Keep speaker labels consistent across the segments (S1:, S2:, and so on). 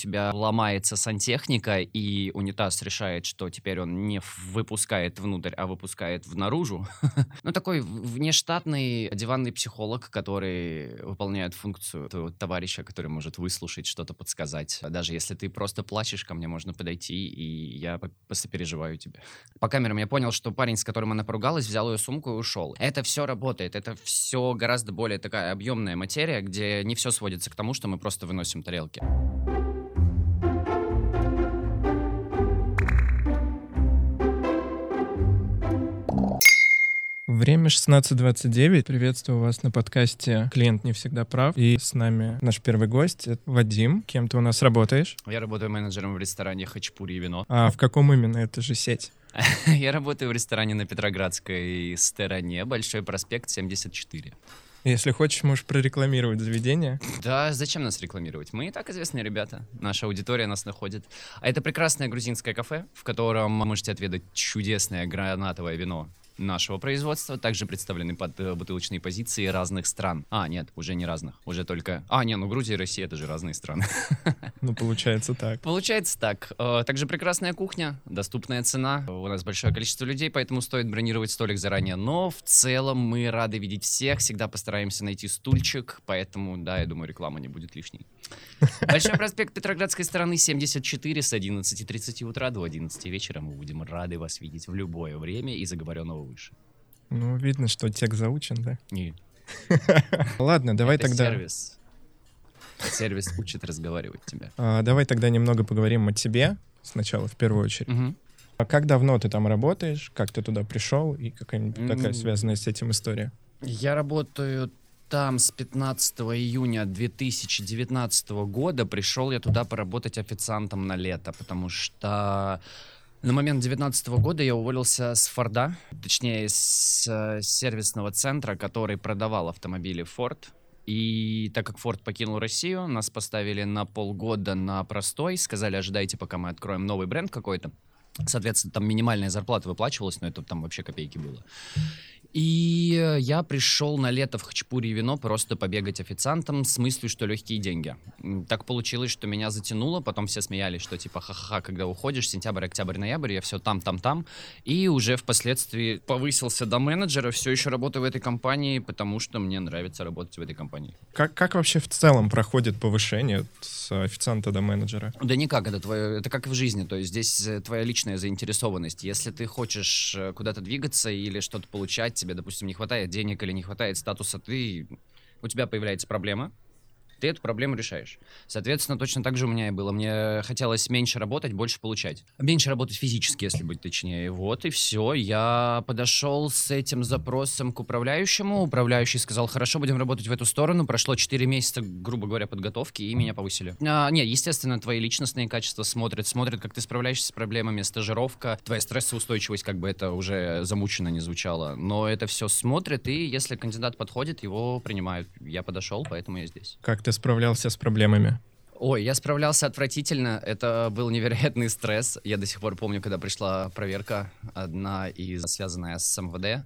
S1: тебя ломается сантехника, и унитаз решает, что теперь он не выпускает внутрь, а выпускает в наружу. Ну, такой внештатный диванный психолог, который выполняет функцию твоего товарища, который может выслушать, что-то подсказать. Даже если ты просто плачешь, ко мне можно подойти, и я посопереживаю тебе. По камерам я понял, что парень, с которым она поругалась, взял ее сумку и ушел. Это все работает, это все гораздо более такая объемная материя, где не все сводится к тому, что мы просто выносим тарелки.
S2: Время 16.29. Приветствую вас на подкасте «Клиент не всегда прав». И с нами наш первый гость — Вадим. Кем ты у нас работаешь?
S1: Я работаю менеджером в ресторане «Хачапури и вино».
S2: А в каком именно? Это же сеть.
S1: Я работаю в ресторане на Петроградской стороне, Большой проспект 74.
S2: Если хочешь, можешь прорекламировать заведение.
S1: Да, зачем нас рекламировать? Мы и так известные ребята. Наша аудитория нас находит. А это прекрасное грузинское кафе, в котором можете отведать чудесное гранатовое вино нашего производства также представлены под э, бутылочные позиции разных стран. А, нет, уже не разных, уже только... А, не, ну Грузия и Россия — это же разные страны.
S2: Ну, получается так.
S1: Получается так. Э, также прекрасная кухня, доступная цена. У нас большое количество людей, поэтому стоит бронировать столик заранее. Но в целом мы рады видеть всех, всегда постараемся найти стульчик, поэтому, да, я думаю, реклама не будет лишней. Большой проспект Петроградской стороны 74 с 11.30 утра до 11 вечера. Мы будем рады вас видеть в любое время и заговоренного выше.
S2: Ну, видно, что текст заучен, да?
S1: Нет.
S2: Ладно, давай тогда...
S1: сервис. Сервис учит разговаривать тебя.
S2: А, давай тогда немного поговорим о тебе сначала, в первую очередь.
S1: Угу.
S2: А как давно ты там работаешь? Как ты туда пришел? И какая-нибудь такая связанная с этим история?
S1: Я работаю там с 15 июня 2019 года. Пришел я туда поработать официантом на лето, потому что на момент 2019 года я уволился с Форда, точнее, с э, сервисного центра, который продавал автомобили Ford. И так как Ford покинул Россию, нас поставили на полгода на простой, сказали, ожидайте, пока мы откроем новый бренд какой-то. Соответственно, там минимальная зарплата выплачивалась, но это там вообще копейки было. И я пришел на лето в Хачапури и вино просто побегать официантом с мыслью, что легкие деньги. Так получилось, что меня затянуло, потом все смеялись, что типа ха-ха, когда уходишь, сентябрь, октябрь, ноябрь, я все там, там, там. И уже впоследствии повысился до менеджера, все еще работаю в этой компании, потому что мне нравится работать в этой компании.
S2: Как, как вообще в целом проходит повышение с официанта до менеджера?
S1: Да никак, это, твое, это как в жизни, то есть здесь э, твоя личная заинтересованность. Если ты хочешь э, куда-то двигаться или что-то получать, тебе, допустим, не хватает денег или не хватает статуса, ты у тебя появляется проблема, ты эту проблему решаешь. Соответственно, точно так же у меня и было. Мне хотелось меньше работать, больше получать. Меньше работать физически, если быть точнее. Вот и все. Я подошел с этим запросом к управляющему. Управляющий сказал, хорошо, будем работать в эту сторону. Прошло 4 месяца, грубо говоря, подготовки, и меня повысили. А, нет, естественно, твои личностные качества смотрят. Смотрят, как ты справляешься с проблемами, стажировка, твоя стрессоустойчивость, как бы это уже замучено не звучало. Но это все смотрят, и если кандидат подходит, его принимают. Я подошел, поэтому я здесь.
S2: Как ты ты справлялся с проблемами?
S1: Ой, я справлялся отвратительно. Это был невероятный стресс. Я до сих пор помню, когда пришла проверка, одна из связанная с МВД.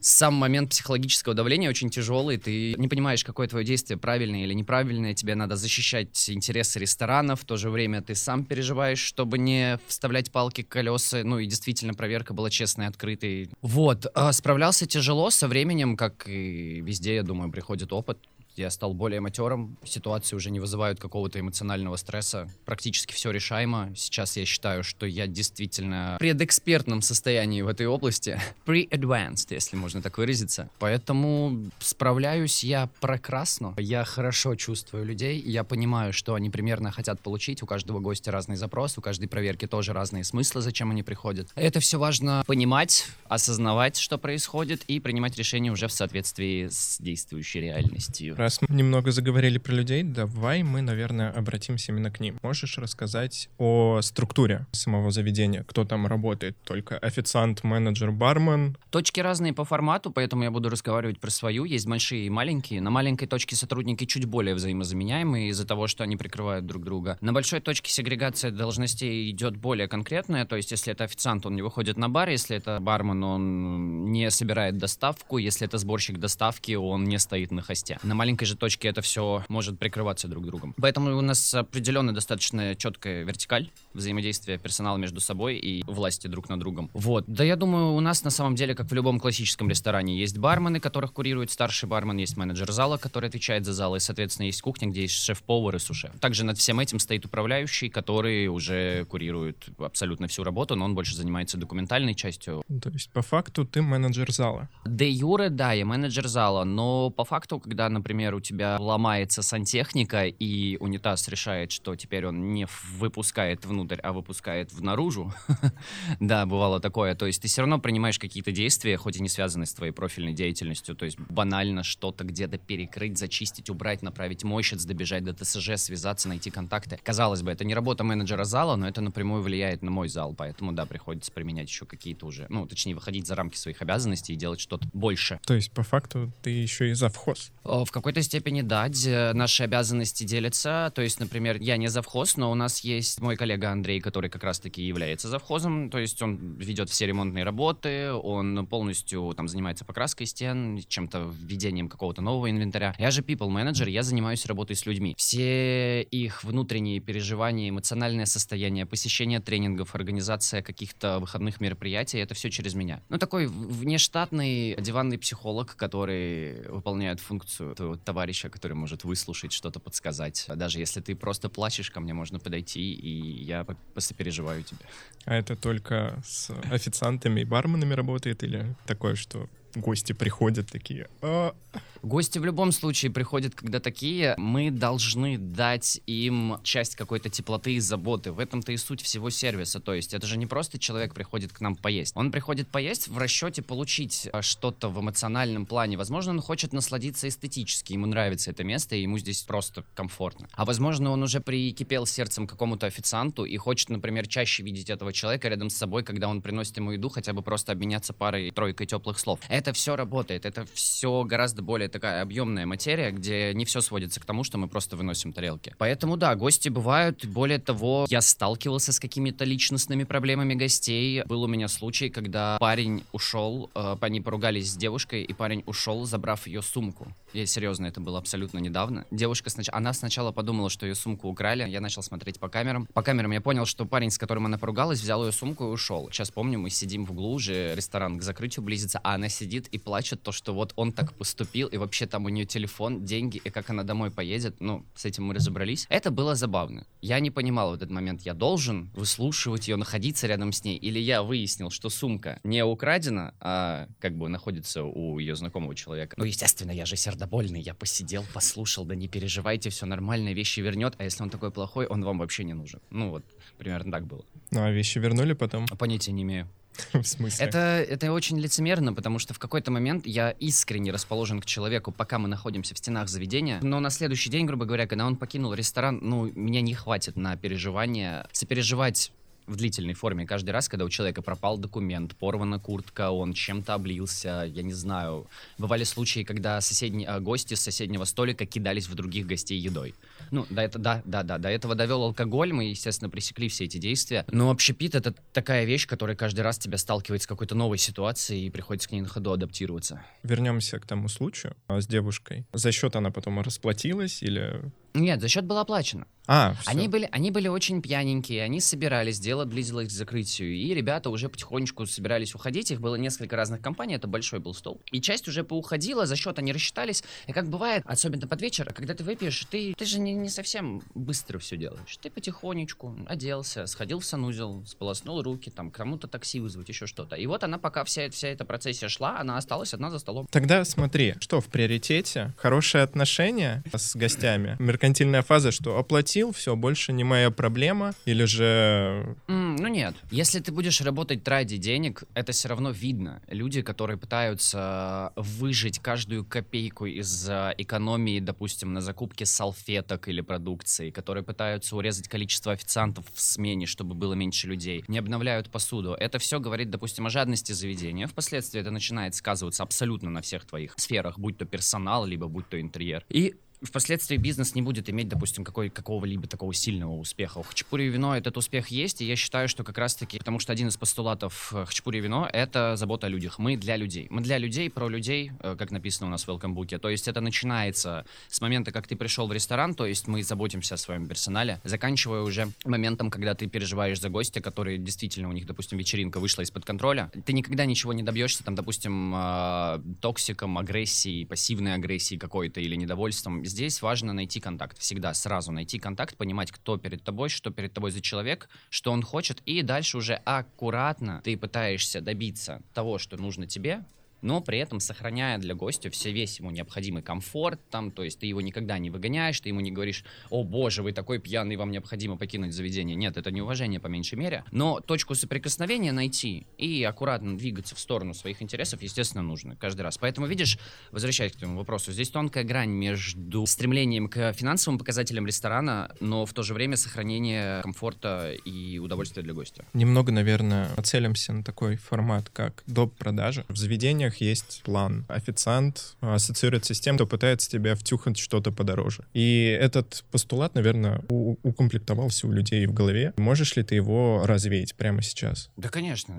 S1: Сам момент психологического давления очень тяжелый. Ты не понимаешь, какое твое действие правильное или неправильное. Тебе надо защищать интересы ресторанов. В то же время ты сам переживаешь, чтобы не вставлять палки в колеса. Ну и действительно, проверка была честной, открытой. Вот. А справлялся тяжело со временем, как и везде, я думаю, приходит опыт. Я стал более матерым, ситуации уже не вызывают какого-то эмоционального стресса. Практически все решаемо. Сейчас я считаю, что я действительно в предэкспертном состоянии в этой области. Pre-advanced, если можно так выразиться. Поэтому справляюсь я прекрасно. Я хорошо чувствую людей. Я понимаю, что они примерно хотят получить. У каждого гостя разный запрос, у каждой проверки тоже разные смыслы, зачем они приходят. Это все важно понимать, осознавать, что происходит, и принимать решения уже в соответствии с действующей реальностью.
S2: Раз мы немного заговорили про людей, давай мы, наверное, обратимся именно к ним. Можешь рассказать о структуре самого заведения? Кто там работает? Только официант, менеджер, бармен?
S1: Точки разные по формату, поэтому я буду разговаривать про свою. Есть большие и маленькие. На маленькой точке сотрудники чуть более взаимозаменяемые из-за того, что они прикрывают друг друга. На большой точке сегрегация должностей идет более конкретная, то есть если это официант, он не выходит на бар, если это бармен, он не собирает доставку, если это сборщик доставки, он не стоит на хосте. На маленькой маленькой же точке это все может прикрываться друг другом. Поэтому у нас определенно достаточно четкая вертикаль взаимодействия персонала между собой и власти друг над другом. Вот. Да я думаю, у нас на самом деле, как в любом классическом ресторане, есть бармены, которых курирует старший бармен, есть менеджер зала, который отвечает за зал, и, соответственно, есть кухня, где есть шеф-повар и сушеф. Также над всем этим стоит управляющий, который уже курирует абсолютно всю работу, но он больше занимается документальной частью.
S2: То есть, по факту, ты менеджер зала?
S1: Де юре, да, я менеджер зала, но по факту, когда, например, у тебя ломается сантехника, и унитаз решает, что теперь он не выпускает внутрь, а выпускает в наружу, да, бывало такое, то есть ты все равно принимаешь какие-то действия, хоть и не связанные с твоей профильной деятельностью, то есть банально что-то где-то перекрыть, зачистить, убрать, направить мощец, добежать до ТСЖ, связаться, найти контакты. Казалось бы, это не работа менеджера зала, но это напрямую влияет на мой зал, поэтому, да, приходится применять еще какие-то уже, ну, точнее, выходить за рамки своих обязанностей и делать что-то больше.
S2: То есть, по факту, ты еще и завхоз?
S1: В какой-то степени, да, наши обязанности делятся, то есть, например, я не завхоз, но у нас есть мой коллега Андрей, который как раз-таки является завхозом, то есть он ведет все ремонтные работы, он полностью там занимается покраской стен, чем-то введением какого-то нового инвентаря. Я же people менеджер, я занимаюсь работой с людьми. Все их внутренние переживания, эмоциональное состояние, посещение тренингов, организация каких-то выходных мероприятий, это все через меня. Ну, такой внештатный диванный психолог, который выполняет функцию товарища, который может выслушать, что-то подсказать. Даже если ты просто плачешь, ко мне можно подойти, и я посопереживаю тебе.
S2: А это только с официантами и барменами работает или такое, что гости приходят такие. А...
S1: Гости в любом случае приходят, когда такие. Мы должны дать им часть какой-то теплоты и заботы. В этом-то и суть всего сервиса. То есть это же не просто человек приходит к нам поесть. Он приходит поесть в расчете получить а, что-то в эмоциональном плане. Возможно, он хочет насладиться эстетически. Ему нравится это место, и ему здесь просто комфортно. А возможно, он уже прикипел сердцем к какому-то официанту и хочет, например, чаще видеть этого человека рядом с собой, когда он приносит ему еду, хотя бы просто обменяться парой-тройкой теплых слов. Это все работает. Это все гораздо более такая объемная материя, где не все сводится к тому, что мы просто выносим тарелки. Поэтому да, гости бывают. Более того, я сталкивался с какими-то личностными проблемами гостей. Был у меня случай, когда парень ушел, э, они поругались с девушкой, и парень ушел, забрав ее сумку. Я серьезно, это было абсолютно недавно. Девушка сначала, она сначала подумала, что ее сумку украли. Я начал смотреть по камерам. По камерам я понял, что парень, с которым она поругалась, взял ее сумку и ушел. Сейчас помню, мы сидим в углу уже, ресторан к закрытию близится, а она сидит и плачет то, что вот он так поступил, и вообще там у нее телефон, деньги, и как она домой поедет. Ну, с этим мы разобрались. Это было забавно. Я не понимал в этот момент, я должен выслушивать ее, находиться рядом с ней, или я выяснил, что сумка не украдена, а как бы находится у ее знакомого человека. Ну, естественно, я же сердобольный. Я посидел, послушал, да не переживайте, все нормально, вещи вернет, а если он такой плохой, он вам вообще не нужен. Ну вот, примерно так было.
S2: Ну а вещи вернули потом?
S1: Понятия не имею.
S2: В смысле?
S1: Это, это очень лицемерно, потому что в какой-то момент я искренне расположен к человеку, пока мы находимся в стенах заведения. Но на следующий день, грубо говоря, когда он покинул ресторан, ну, меня не хватит на переживание. Сопереживать в длительной форме каждый раз, когда у человека пропал документ, порвана куртка, он чем-то облился, я не знаю. Бывали случаи, когда соседние э, гости с соседнего столика кидались в других гостей едой. Ну, да, это, да, да, да, до этого довел алкоголь, мы, естественно, пресекли все эти действия. Но общепит — это такая вещь, которая каждый раз тебя сталкивает с какой-то новой ситуацией, и приходится к ней на ходу адаптироваться.
S2: Вернемся к тому случаю а, с девушкой. За счет она потом расплатилась или
S1: нет, за счет было оплачено.
S2: А,
S1: они были, они были очень пьяненькие, они собирались, дело близилось к закрытию, и ребята уже потихонечку собирались уходить, их было несколько разных компаний, это большой был стол, и часть уже поуходила, за счет они рассчитались, и как бывает, особенно под вечер, когда ты выпьешь, ты, ты же не, не совсем быстро все делаешь, ты потихонечку оделся, сходил в санузел, сполоснул руки, там, кому-то такси вызвать, еще что-то, и вот она, пока вся, вся эта процессия шла, она осталась одна за столом.
S2: Тогда смотри, что в приоритете? Хорошие отношения с гостями, меркантильная фаза, что оплатил, все, больше не моя проблема, или же...
S1: Mm, ну нет. Если ты будешь работать ради денег, это все равно видно. Люди, которые пытаются выжить каждую копейку из экономии, допустим, на закупке салфеток или продукции, которые пытаются урезать количество официантов в смене, чтобы было меньше людей, не обновляют посуду. Это все говорит, допустим, о жадности заведения. Впоследствии это начинает сказываться абсолютно на всех твоих сферах, будь то персонал, либо будь то интерьер. И впоследствии бизнес не будет иметь, допустим, какой, какого-либо такого сильного успеха. У Хачапури и вино этот успех есть, и я считаю, что как раз-таки, потому что один из постулатов э, Хачапури и вино — это забота о людях. Мы для людей. Мы для людей, про людей, э, как написано у нас в welcome book. То есть это начинается с момента, как ты пришел в ресторан, то есть мы заботимся о своем персонале, заканчивая уже моментом, когда ты переживаешь за гостя, который действительно у них, допустим, вечеринка вышла из-под контроля. Ты никогда ничего не добьешься, там, допустим, э, токсиком, агрессией, пассивной агрессией какой-то или недовольством. Здесь важно найти контакт. Всегда сразу найти контакт, понимать, кто перед тобой, что перед тобой за человек, что он хочет, и дальше уже аккуратно ты пытаешься добиться того, что нужно тебе, но при этом сохраняя для гостя все весь ему необходимый комфорт, там, то есть ты его никогда не выгоняешь, ты ему не говоришь, о боже, вы такой пьяный, вам необходимо покинуть заведение. Нет, это неуважение по меньшей мере. Но точку соприкосновения найти и аккуратно двигаться в сторону своих интересов, естественно, нужно каждый раз. Поэтому, видишь, возвращаясь к твоему вопросу, здесь тонкая грань между стремлением к финансовым показателям ресторана, но в то же время сохранение комфорта и удовольствия для гостя.
S2: Немного, наверное, оцелимся на такой формат, как доп. продажи. В заведениях них есть план. Официант ассоциируется с тем, кто пытается тебя втюхать что-то подороже. И этот постулат, наверное, укомплектовался у людей в голове. Можешь ли ты его развеять прямо сейчас?
S1: Да, конечно.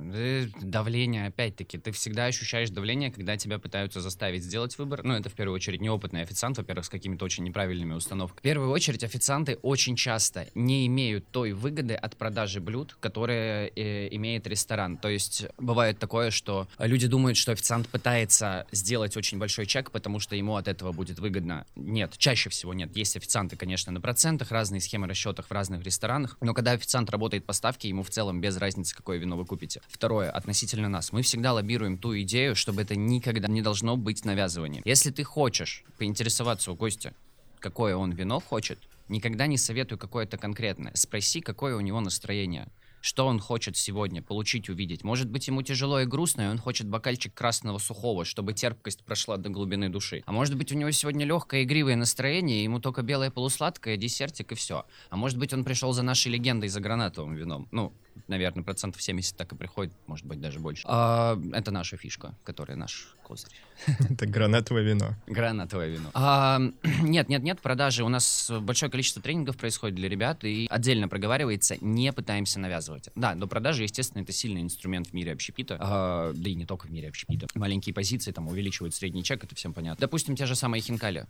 S1: Давление, опять-таки. Ты всегда ощущаешь давление, когда тебя пытаются заставить сделать выбор. Ну, это в первую очередь неопытный официант, во-первых, с какими-то очень неправильными установками. В первую очередь, официанты очень часто не имеют той выгоды от продажи блюд, которые э, имеет ресторан. То есть бывает такое, что люди думают, что официант официант пытается сделать очень большой чек, потому что ему от этого будет выгодно. Нет, чаще всего нет. Есть официанты, конечно, на процентах, разные схемы расчетов в разных ресторанах, но когда официант работает по ставке, ему в целом без разницы, какое вино вы купите. Второе, относительно нас. Мы всегда лоббируем ту идею, чтобы это никогда не должно быть навязыванием. Если ты хочешь поинтересоваться у гостя, какое он вино хочет, никогда не советую какое-то конкретное. Спроси, какое у него настроение что он хочет сегодня получить, увидеть. Может быть, ему тяжело и грустно, и он хочет бокальчик красного сухого, чтобы терпкость прошла до глубины души. А может быть, у него сегодня легкое игривое настроение, и ему только белое полусладкое, десертик и все. А может быть, он пришел за нашей легендой, за гранатовым вином. Ну, наверное, процентов 70 так и приходит, может быть, даже больше. А, это наша фишка, которая наш козырь.
S2: Это гранатовое вино.
S1: Гранатовое вино. А, нет, нет, нет, продажи. У нас большое количество тренингов происходит для ребят, и отдельно проговаривается, не пытаемся навязывать. Да, но продажи, естественно, это сильный инструмент в мире общепита, а, да и не только в мире общепита. Маленькие позиции там увеличивают средний чек, это всем понятно. Допустим, те же самые хинкали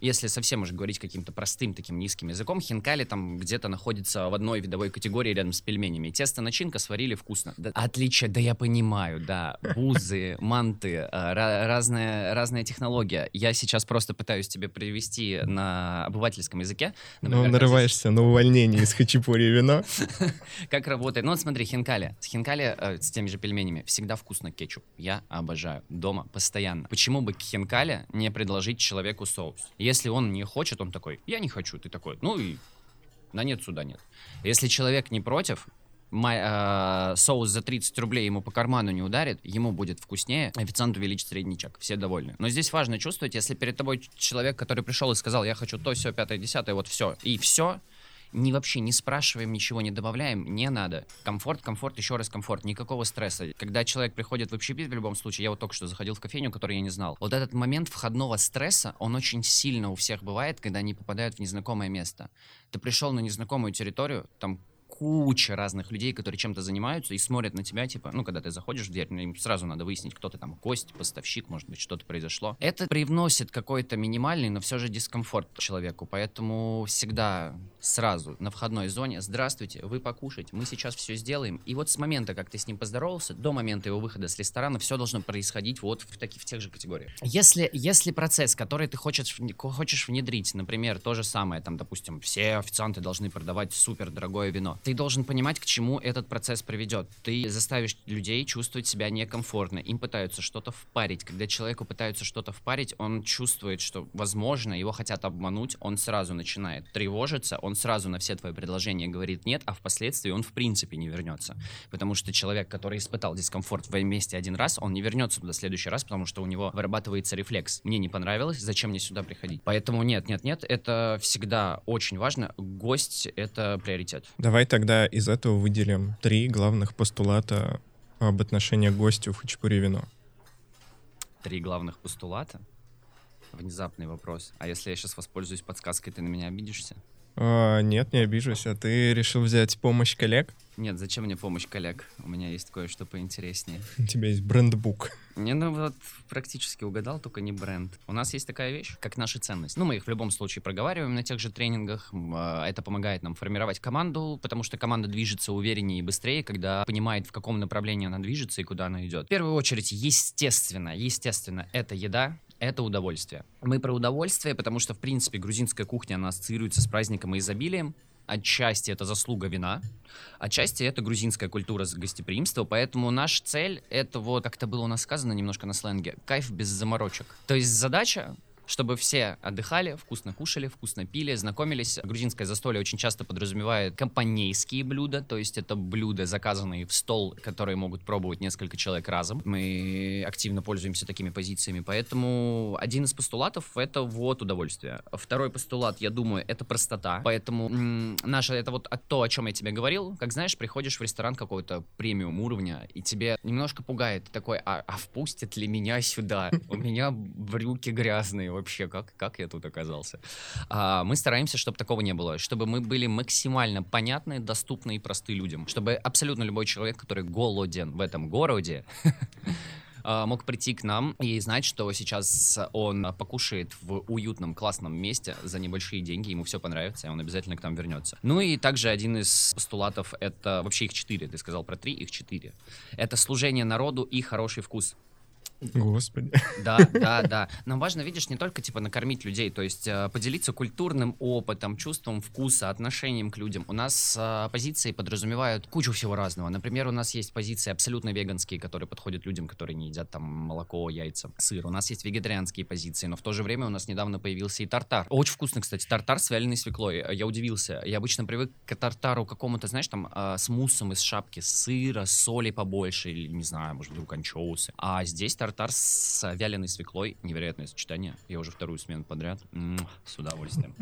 S1: если совсем уже говорить каким-то простым таким низким языком, хинкали там где-то находится в одной видовой категории рядом с пельменями. Тесто, начинка сварили вкусно. Да, отличие, да я понимаю, да. Бузы, манты, э, разная, разная технология. Я сейчас просто пытаюсь тебе привести на обывательском языке.
S2: Например, ну, нарываешься здесь... на увольнение из хачапури вино.
S1: Как работает? Ну вот смотри, хинкали. С хинкали, э, с теми же пельменями, всегда вкусно кетчуп. Я обожаю. Дома, постоянно. Почему бы к хинкали не предложить человеку соус? Если он не хочет, он такой, я не хочу, ты такой, ну и на нет сюда нет. Если человек не против, май, э, соус за 30 рублей ему по карману не ударит, ему будет вкуснее, официант увеличит средний чек, все довольны. Но здесь важно чувствовать, если перед тобой человек, который пришел и сказал, я хочу то, все, пятое, десятое, вот все, и все, не вообще не спрашиваем, ничего не добавляем, не надо. Комфорт, комфорт, еще раз комфорт, никакого стресса. Когда человек приходит в общепит, в любом случае, я вот только что заходил в кофейню, которую я не знал. Вот этот момент входного стресса, он очень сильно у всех бывает, когда они попадают в незнакомое место. Ты пришел на незнакомую территорию, там куча разных людей, которые чем-то занимаются и смотрят на тебя, типа, ну, когда ты заходишь в дверь, им сразу надо выяснить, кто ты там, гость, поставщик, может быть, что-то произошло. Это привносит какой-то минимальный, но все же дискомфорт человеку, поэтому всегда сразу на входной зоне «Здравствуйте, вы покушать, мы сейчас все сделаем». И вот с момента, как ты с ним поздоровался, до момента его выхода с ресторана, все должно происходить вот в, таких, в тех же категориях. Если, если процесс, который ты хочешь, хочешь внедрить, например, то же самое, там, допустим, все официанты должны продавать супер дорогое вино, ты должен понимать, к чему этот процесс приведет. Ты заставишь людей чувствовать себя некомфортно. Им пытаются что-то впарить. Когда человеку пытаются что-то впарить, он чувствует, что, возможно, его хотят обмануть, он сразу начинает тревожиться, он сразу на все твои предложения говорит нет, а впоследствии он в принципе не вернется. Потому что человек, который испытал дискомфорт в месте один раз, он не вернется туда в следующий раз, потому что у него вырабатывается рефлекс. Мне не понравилось, зачем мне сюда приходить? Поэтому нет, нет, нет, это всегда очень важно. Гость — это приоритет.
S2: Давай тогда из этого выделим три главных постулата об отношении к гостю в Хачапури вино.
S1: Три главных постулата? внезапный вопрос. А если я сейчас воспользуюсь подсказкой, ты на меня обидишься?
S2: А, нет, не обижусь. А ты решил взять помощь коллег?
S1: Нет, зачем мне помощь коллег? У меня есть кое-что поинтереснее.
S2: У тебя есть брендбук.
S1: Не, ну вот практически угадал, только не бренд. У нас есть такая вещь, как наши ценности. Ну, мы их в любом случае проговариваем на тех же тренингах. А, это помогает нам формировать команду, потому что команда движется увереннее и быстрее, когда понимает, в каком направлении она движется и куда она идет. В первую очередь, естественно, естественно, это еда, это удовольствие. Мы про удовольствие, потому что, в принципе, грузинская кухня, она ассоциируется с праздником и изобилием. Отчасти это заслуга вина, отчасти это грузинская культура гостеприимства, поэтому наша цель — это вот, как это было у нас сказано немножко на сленге, кайф без заморочек. То есть задача чтобы все отдыхали, вкусно кушали, вкусно пили, знакомились. Грузинское застолье очень часто подразумевает компанейские блюда, то есть это блюда, заказанные в стол, которые могут пробовать несколько человек разом. Мы активно пользуемся такими позициями, поэтому один из постулатов — это вот удовольствие. Второй постулат, я думаю, это простота, поэтому м- наше, это вот то, о чем я тебе говорил, как знаешь, приходишь в ресторан какой-то премиум уровня, и тебе немножко пугает такой, а, а впустят ли меня сюда? У меня брюки грязные, вообще, как, как я тут оказался? А, мы стараемся, чтобы такого не было, чтобы мы были максимально понятны, доступны и просты людям, чтобы абсолютно любой человек, который голоден в этом городе, а, мог прийти к нам и знать, что сейчас он покушает в уютном, классном месте за небольшие деньги, ему все понравится, и он обязательно к нам вернется. Ну и также один из постулатов — это вообще их четыре, ты сказал про три, их четыре. Это служение народу и хороший вкус.
S2: Господи.
S1: Да, да, да. Нам важно, видишь, не только типа накормить людей, то есть э, поделиться культурным опытом, чувством вкуса, отношением к людям. У нас э, позиции подразумевают кучу всего разного. Например, у нас есть позиции абсолютно веганские, которые подходят людям, которые не едят там молоко, яйца, сыр. У нас есть вегетарианские позиции, но в то же время у нас недавно появился и тартар. Очень вкусно, кстати, тартар с вяленой свеклой. Я удивился. Я обычно привык к тартару какому-то, знаешь, там э, с муссом из шапки сыра, соли побольше, или, не знаю, может, вдруг анчоусы. А здесь тартар тартар с вяленой свеклой. Невероятное сочетание. Я уже вторую смену подряд. М-м, с удовольствием.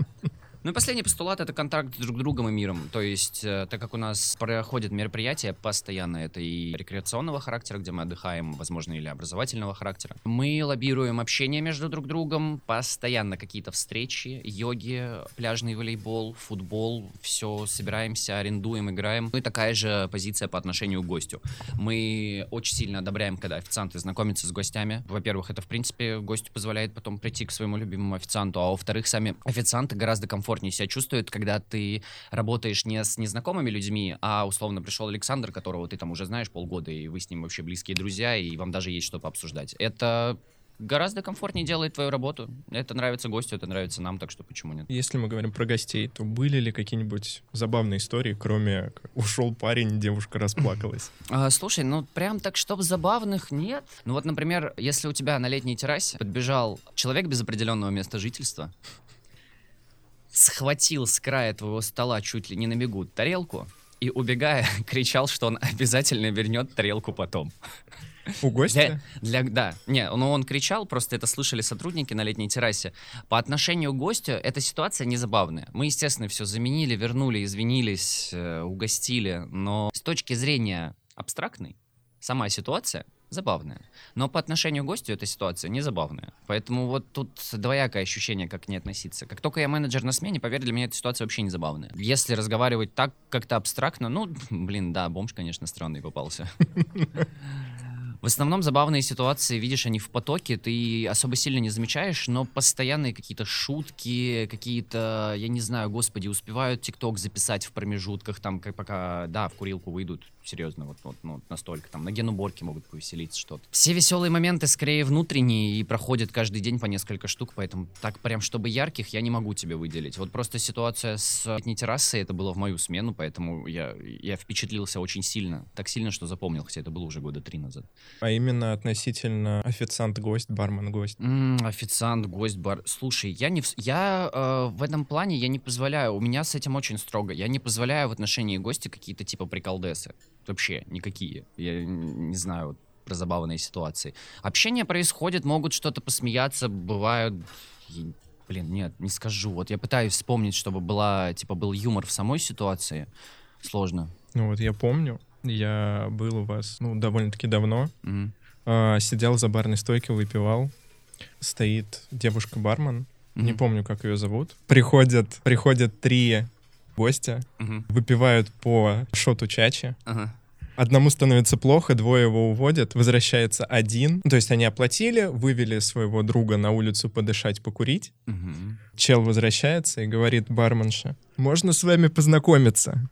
S1: Ну и последний постулат — это контакт с друг другом и миром. То есть, э, так как у нас проходят мероприятия постоянно, это и рекреационного характера, где мы отдыхаем, возможно, или образовательного характера, мы лоббируем общение между друг другом, постоянно какие-то встречи, йоги, пляжный волейбол, футбол, все, собираемся, арендуем, играем. Ну и такая же позиция по отношению к гостю. Мы очень сильно одобряем, когда официанты знакомятся с гостями. Во-первых, это, в принципе, гостю позволяет потом прийти к своему любимому официанту, а во-вторых, сами официанты гораздо комфортнее комфортнее себя чувствует, когда ты работаешь не с незнакомыми людьми, а условно пришел Александр, которого ты там уже знаешь полгода, и вы с ним вообще близкие друзья, и вам даже есть что пообсуждать. Это гораздо комфортнее делает твою работу. Это нравится гостю, это нравится нам, так что почему нет?
S2: Если мы говорим про гостей, то были ли какие-нибудь забавные истории, кроме ушел парень, девушка расплакалась?
S1: А, слушай, ну прям так, чтоб забавных нет. Ну вот, например, если у тебя на летней террасе подбежал человек без определенного места жительства, схватил с края твоего стола чуть ли не на бегу тарелку и, убегая, кричал, что он обязательно вернет тарелку потом.
S2: У гостя?
S1: Для, для, да, не, ну он кричал, просто это слышали сотрудники на летней террасе. По отношению к гостю эта ситуация не забавная. Мы, естественно, все заменили, вернули, извинились, э, угостили, но с точки зрения абстрактной, сама ситуация забавная. Но по отношению к гостю эта ситуация не забавная. Поэтому вот тут двоякое ощущение, как к ней относиться. Как только я менеджер на смене, поверь, для меня эта ситуация вообще не забавная. Если разговаривать так как-то абстрактно, ну, блин, да, бомж, конечно, странный попался. В основном забавные ситуации, видишь, они в потоке, ты особо сильно не замечаешь, но постоянные какие-то шутки, какие-то, я не знаю, господи, успевают ТикТок записать в промежутках, там, как пока, да, в курилку выйдут, серьезно, вот, вот ну, настолько, там, на генуборке могут повеселиться что-то. Все веселые моменты скорее внутренние и проходят каждый день по несколько штук, поэтому так прям, чтобы ярких, я не могу тебе выделить. Вот просто ситуация с летней террасой, это было в мою смену, поэтому я, я впечатлился очень сильно, так сильно, что запомнил, хотя это было уже года три назад.
S2: А именно относительно официант-гость, бармен-гость.
S1: Mm, официант-гость, бар. Слушай, я не в... я э, в этом плане я не позволяю. У меня с этим очень строго. Я не позволяю в отношении гостя какие-то типа приколдесы. Вообще никакие. Я не знаю вот, про забавные ситуации. Общение происходит, могут что-то посмеяться, бывают. Блин, нет, не скажу. Вот я пытаюсь вспомнить, чтобы была типа был юмор в самой ситуации. Сложно.
S2: Ну вот я помню, я был у вас, ну, довольно-таки давно.
S1: Мгм.
S2: А, сидел за барной стойкой, выпивал. Стоит девушка-бармен,
S1: Мгм.
S2: не помню, как ее зовут. Приходят, приходят три гостя,
S1: Мгм.
S2: выпивают по шоту чачи.
S1: Ага.
S2: Одному становится плохо, двое его уводят, возвращается один. То есть они оплатили, вывели своего друга на улицу подышать, покурить.
S1: Мгм.
S2: Чел возвращается и говорит барменше, можно с вами познакомиться?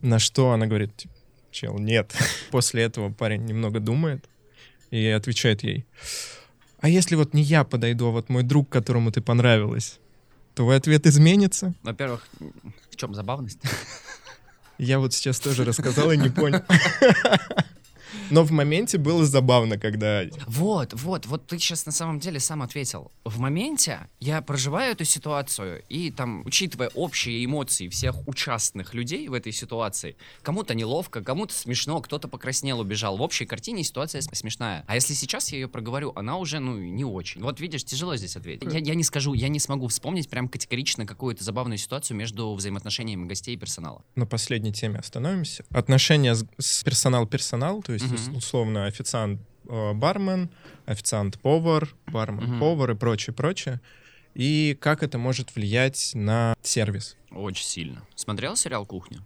S2: На что она говорит, типа, чел, нет. После этого парень немного думает и отвечает ей, а если вот не я подойду, а вот мой друг, которому ты понравилась, твой ответ изменится?
S1: Во-первых, в чем забавность?
S2: Я вот сейчас тоже рассказал и не понял. Но в моменте было забавно, когда...
S1: Вот, вот, вот ты сейчас на самом деле сам ответил. В моменте я проживаю эту ситуацию, и там, учитывая общие эмоции всех участных людей в этой ситуации, кому-то неловко, кому-то смешно, кто-то покраснел, убежал. В общей картине ситуация смешная. А если сейчас я ее проговорю, она уже, ну, не очень. Вот видишь, тяжело здесь ответить. Я, я не скажу, я не смогу вспомнить прям категорично какую-то забавную ситуацию между взаимоотношениями гостей и персонала.
S2: На последней теме остановимся. Отношения с, с персонал-персонал, то есть Ус- условно официант э, бармен, официант-повар, бармен-повар и прочее, прочее. И как это может влиять на сервис,
S1: Очень сильно. Смотрел сериал «Кухня»?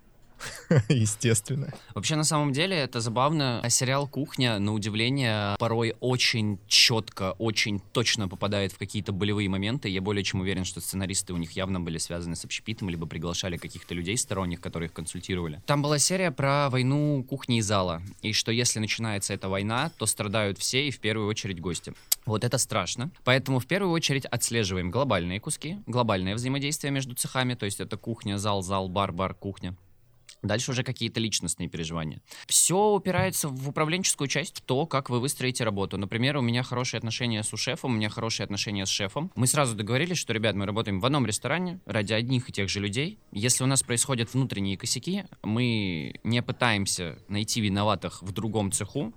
S2: естественно.
S1: Вообще, на самом деле, это забавно. А Сериал «Кухня», на удивление, порой очень четко, очень точно попадает в какие-то болевые моменты. Я более чем уверен, что сценаристы у них явно были связаны с общепитом, либо приглашали каких-то людей сторонних, которые их консультировали. Там была серия про войну кухни и зала. И что если начинается эта война, то страдают все, и в первую очередь гости. Вот это страшно. Поэтому в первую очередь отслеживаем глобальные куски, глобальное взаимодействие между цехами, то есть это кухня, зал, зал, бар, бар, кухня. Дальше уже какие-то личностные переживания. Все упирается в управленческую часть, в то, как вы выстроите работу. Например, у меня хорошие отношения с шефом, у меня хорошие отношения с шефом. Мы сразу договорились, что, ребят, мы работаем в одном ресторане ради одних и тех же людей. Если у нас происходят внутренние косяки, мы не пытаемся найти виноватых в другом цеху,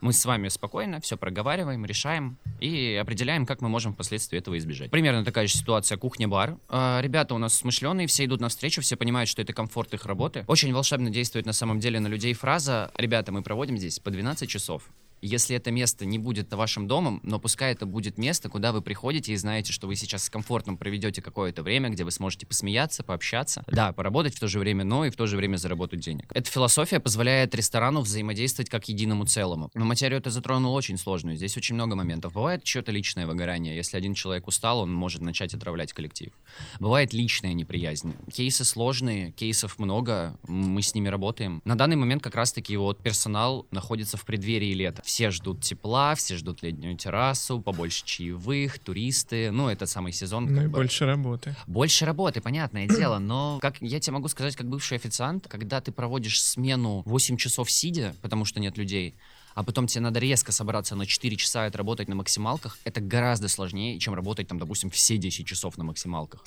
S1: мы с вами спокойно все проговариваем, решаем и определяем, как мы можем впоследствии этого избежать. Примерно такая же ситуация кухня-бар. А, ребята у нас смышленые, все идут навстречу, все понимают, что это комфорт их работы. Очень волшебно действует на самом деле на людей фраза «Ребята, мы проводим здесь по 12 часов. Если это место не будет вашим домом, но пускай это будет место, куда вы приходите и знаете, что вы сейчас с комфортом проведете какое-то время, где вы сможете посмеяться, пообщаться. Да, поработать в то же время, но и в то же время заработать денег. Эта философия позволяет ресторану взаимодействовать как единому целому. Но материю ты затронул очень сложную. Здесь очень много моментов. Бывает что-то личное выгорание. Если один человек устал, он может начать отравлять коллектив. Бывает личная неприязнь. Кейсы сложные, кейсов много, мы с ними работаем. На данный момент как раз-таки вот персонал находится в преддверии лета. Все ждут тепла, все ждут летнюю террасу, побольше чаевых, туристы. Ну, это самый сезон.
S2: Ну и
S1: бы.
S2: больше работы.
S1: Больше работы, понятное дело, но как я тебе могу сказать, как бывший официант, когда ты проводишь смену 8 часов сидя, потому что нет людей, а потом тебе надо резко собраться на 4 часа и отработать на максималках, это гораздо сложнее, чем работать там, допустим, все 10 часов на максималках.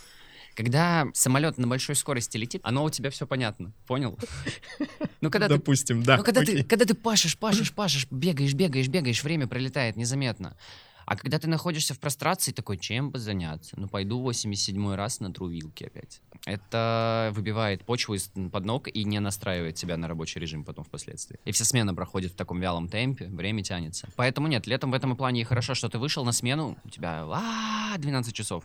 S1: Когда самолет на большой скорости летит, оно у тебя все понятно, понял? Ну, когда ты
S2: Допустим, да.
S1: ну, когда ты, когда ты пашешь, пашешь, пашешь, бегаешь, бегаешь, бегаешь, время пролетает незаметно. А когда ты находишься в прострации, такой, чем бы заняться? Ну, пойду 87 раз на вилки опять. Это выбивает почву из-под ног и не настраивает тебя на рабочий режим потом впоследствии. И вся смена проходит в таком вялом темпе, время тянется. Поэтому нет, летом в этом и плане и хорошо, что ты вышел на смену, у тебя а, 12 часов.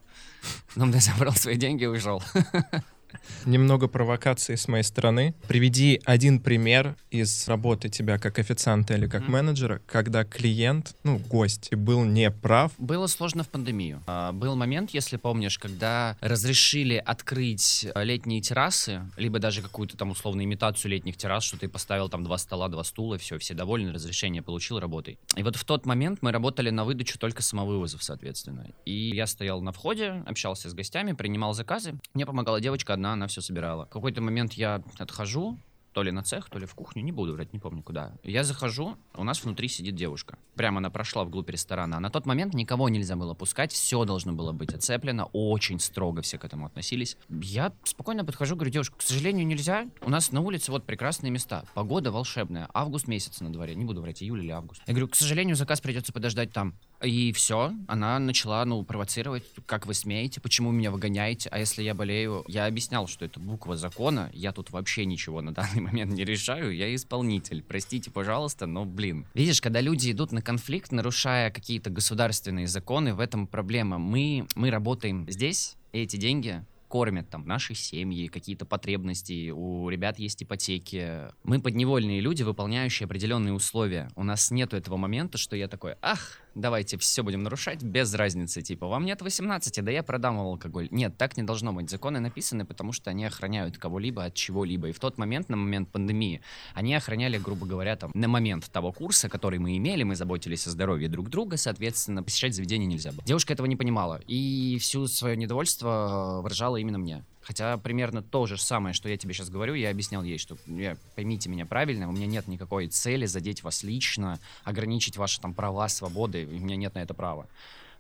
S1: Потом ты забрал свои деньги и ушел.
S2: Немного провокации с моей стороны. Приведи один пример из работы тебя как официанта или как
S1: Мгм.
S2: менеджера, когда клиент, ну, гость, был не прав.
S1: Было сложно в пандемию. А, Был момент, если помнишь, когда разрешили открыть а, летние террасы, либо даже какую-то там условную имитацию летних террас, что ты поставил там два стола, два стула, все, все довольны, разрешение получил, работай. И вот в тот момент мы работали на выдачу только самовывозов, соответственно. И я стоял на входе, общался с гостями, принимал заказы. Мне помогала девочка одна, она все собирала. В какой-то момент я отхожу, то ли на цех, то ли в кухню, не буду врать, не помню куда. Я захожу, у нас внутри сидит девушка. Прямо она прошла вглубь ресторана. А на тот момент никого нельзя было пускать, все должно было быть оцеплено, очень строго все к этому относились. Я спокойно подхожу, говорю, девушка, к сожалению, нельзя. У нас на улице вот прекрасные места, погода волшебная, август месяц на дворе, не буду врать, июль или август. Я говорю, к сожалению, заказ придется подождать там. И все, она начала, ну, провоцировать, как вы смеете, почему меня выгоняете, а если я болею, я объяснял, что это буква закона, я тут вообще ничего на данный момент не решаю, я исполнитель, простите, пожалуйста, но, блин. Видишь, когда люди идут на конфликт, нарушая какие-то государственные законы, в этом проблема. Мы, мы работаем здесь, и эти деньги кормят там наши семьи, какие-то потребности, у ребят есть ипотеки. Мы подневольные люди, выполняющие определенные условия. У нас нет этого момента, что я такой, ах, давайте все будем нарушать без разницы. Типа, вам нет 18, да я продам алкоголь. Нет, так не должно быть. Законы написаны, потому что они охраняют кого-либо от чего-либо. И в тот момент, на момент пандемии, они охраняли, грубо говоря, там, на момент того курса, который мы имели, мы заботились о здоровье друг друга, соответственно, посещать заведение нельзя было. Девушка этого не понимала. И всю свое недовольство выражала именно мне. Хотя примерно то же самое, что я тебе сейчас говорю, я объяснял ей, что я, поймите меня правильно, у меня нет никакой цели задеть вас лично, ограничить ваши там права, свободы, у меня нет на это права.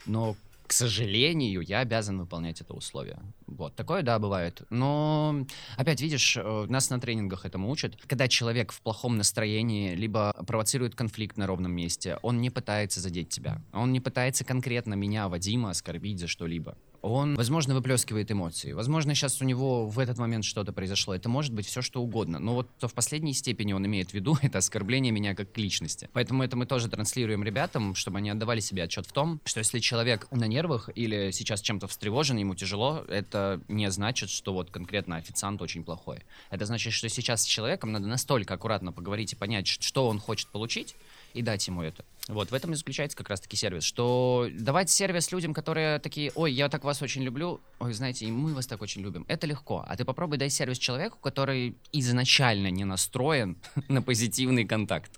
S1: Но к сожалению, я обязан выполнять это условие. Вот, такое, да, бывает. Но, опять, видишь, э, нас на тренингах этому учат. Когда человек в плохом настроении, либо провоцирует конфликт на ровном месте, он не пытается задеть тебя. Он не пытается конкретно меня, Вадима, оскорбить за что-либо он, возможно, выплескивает эмоции. Возможно, сейчас у него в этот момент что-то произошло. Это может быть все, что угодно. Но вот то в последней степени он имеет в виду это оскорбление меня как личности. Поэтому это мы тоже транслируем ребятам, чтобы они отдавали себе отчет в том, что если человек на нервах или сейчас чем-то встревожен, ему тяжело, это не значит, что вот конкретно официант очень плохой. Это значит, что сейчас с человеком надо настолько аккуратно поговорить и понять, что он хочет получить, и дать ему это. Вот, в этом и заключается как раз-таки сервис, что давать сервис людям, которые такие, ой, я так вас очень люблю, ой, знаете, и мы вас так очень любим, это легко. А ты попробуй дай сервис человеку, который изначально не настроен на позитивный контакт.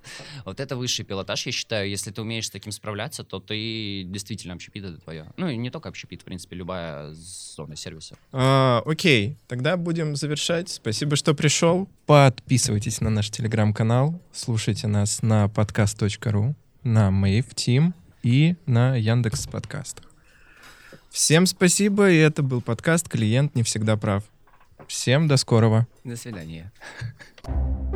S1: Вот это высший пилотаж, я считаю. Если ты умеешь с таким справляться, то ты действительно общепит это твое. Ну, и не только общепит, в принципе, любая зона сервиса.
S2: А, окей, тогда будем завершать. Спасибо, что пришел. Подписывайтесь на наш телеграм-канал, слушайте нас на подкаст.ру на Mave Team и на Яндекс подкастах. Всем спасибо, и это был подкаст «Клиент не всегда прав». Всем до скорого.
S1: До свидания.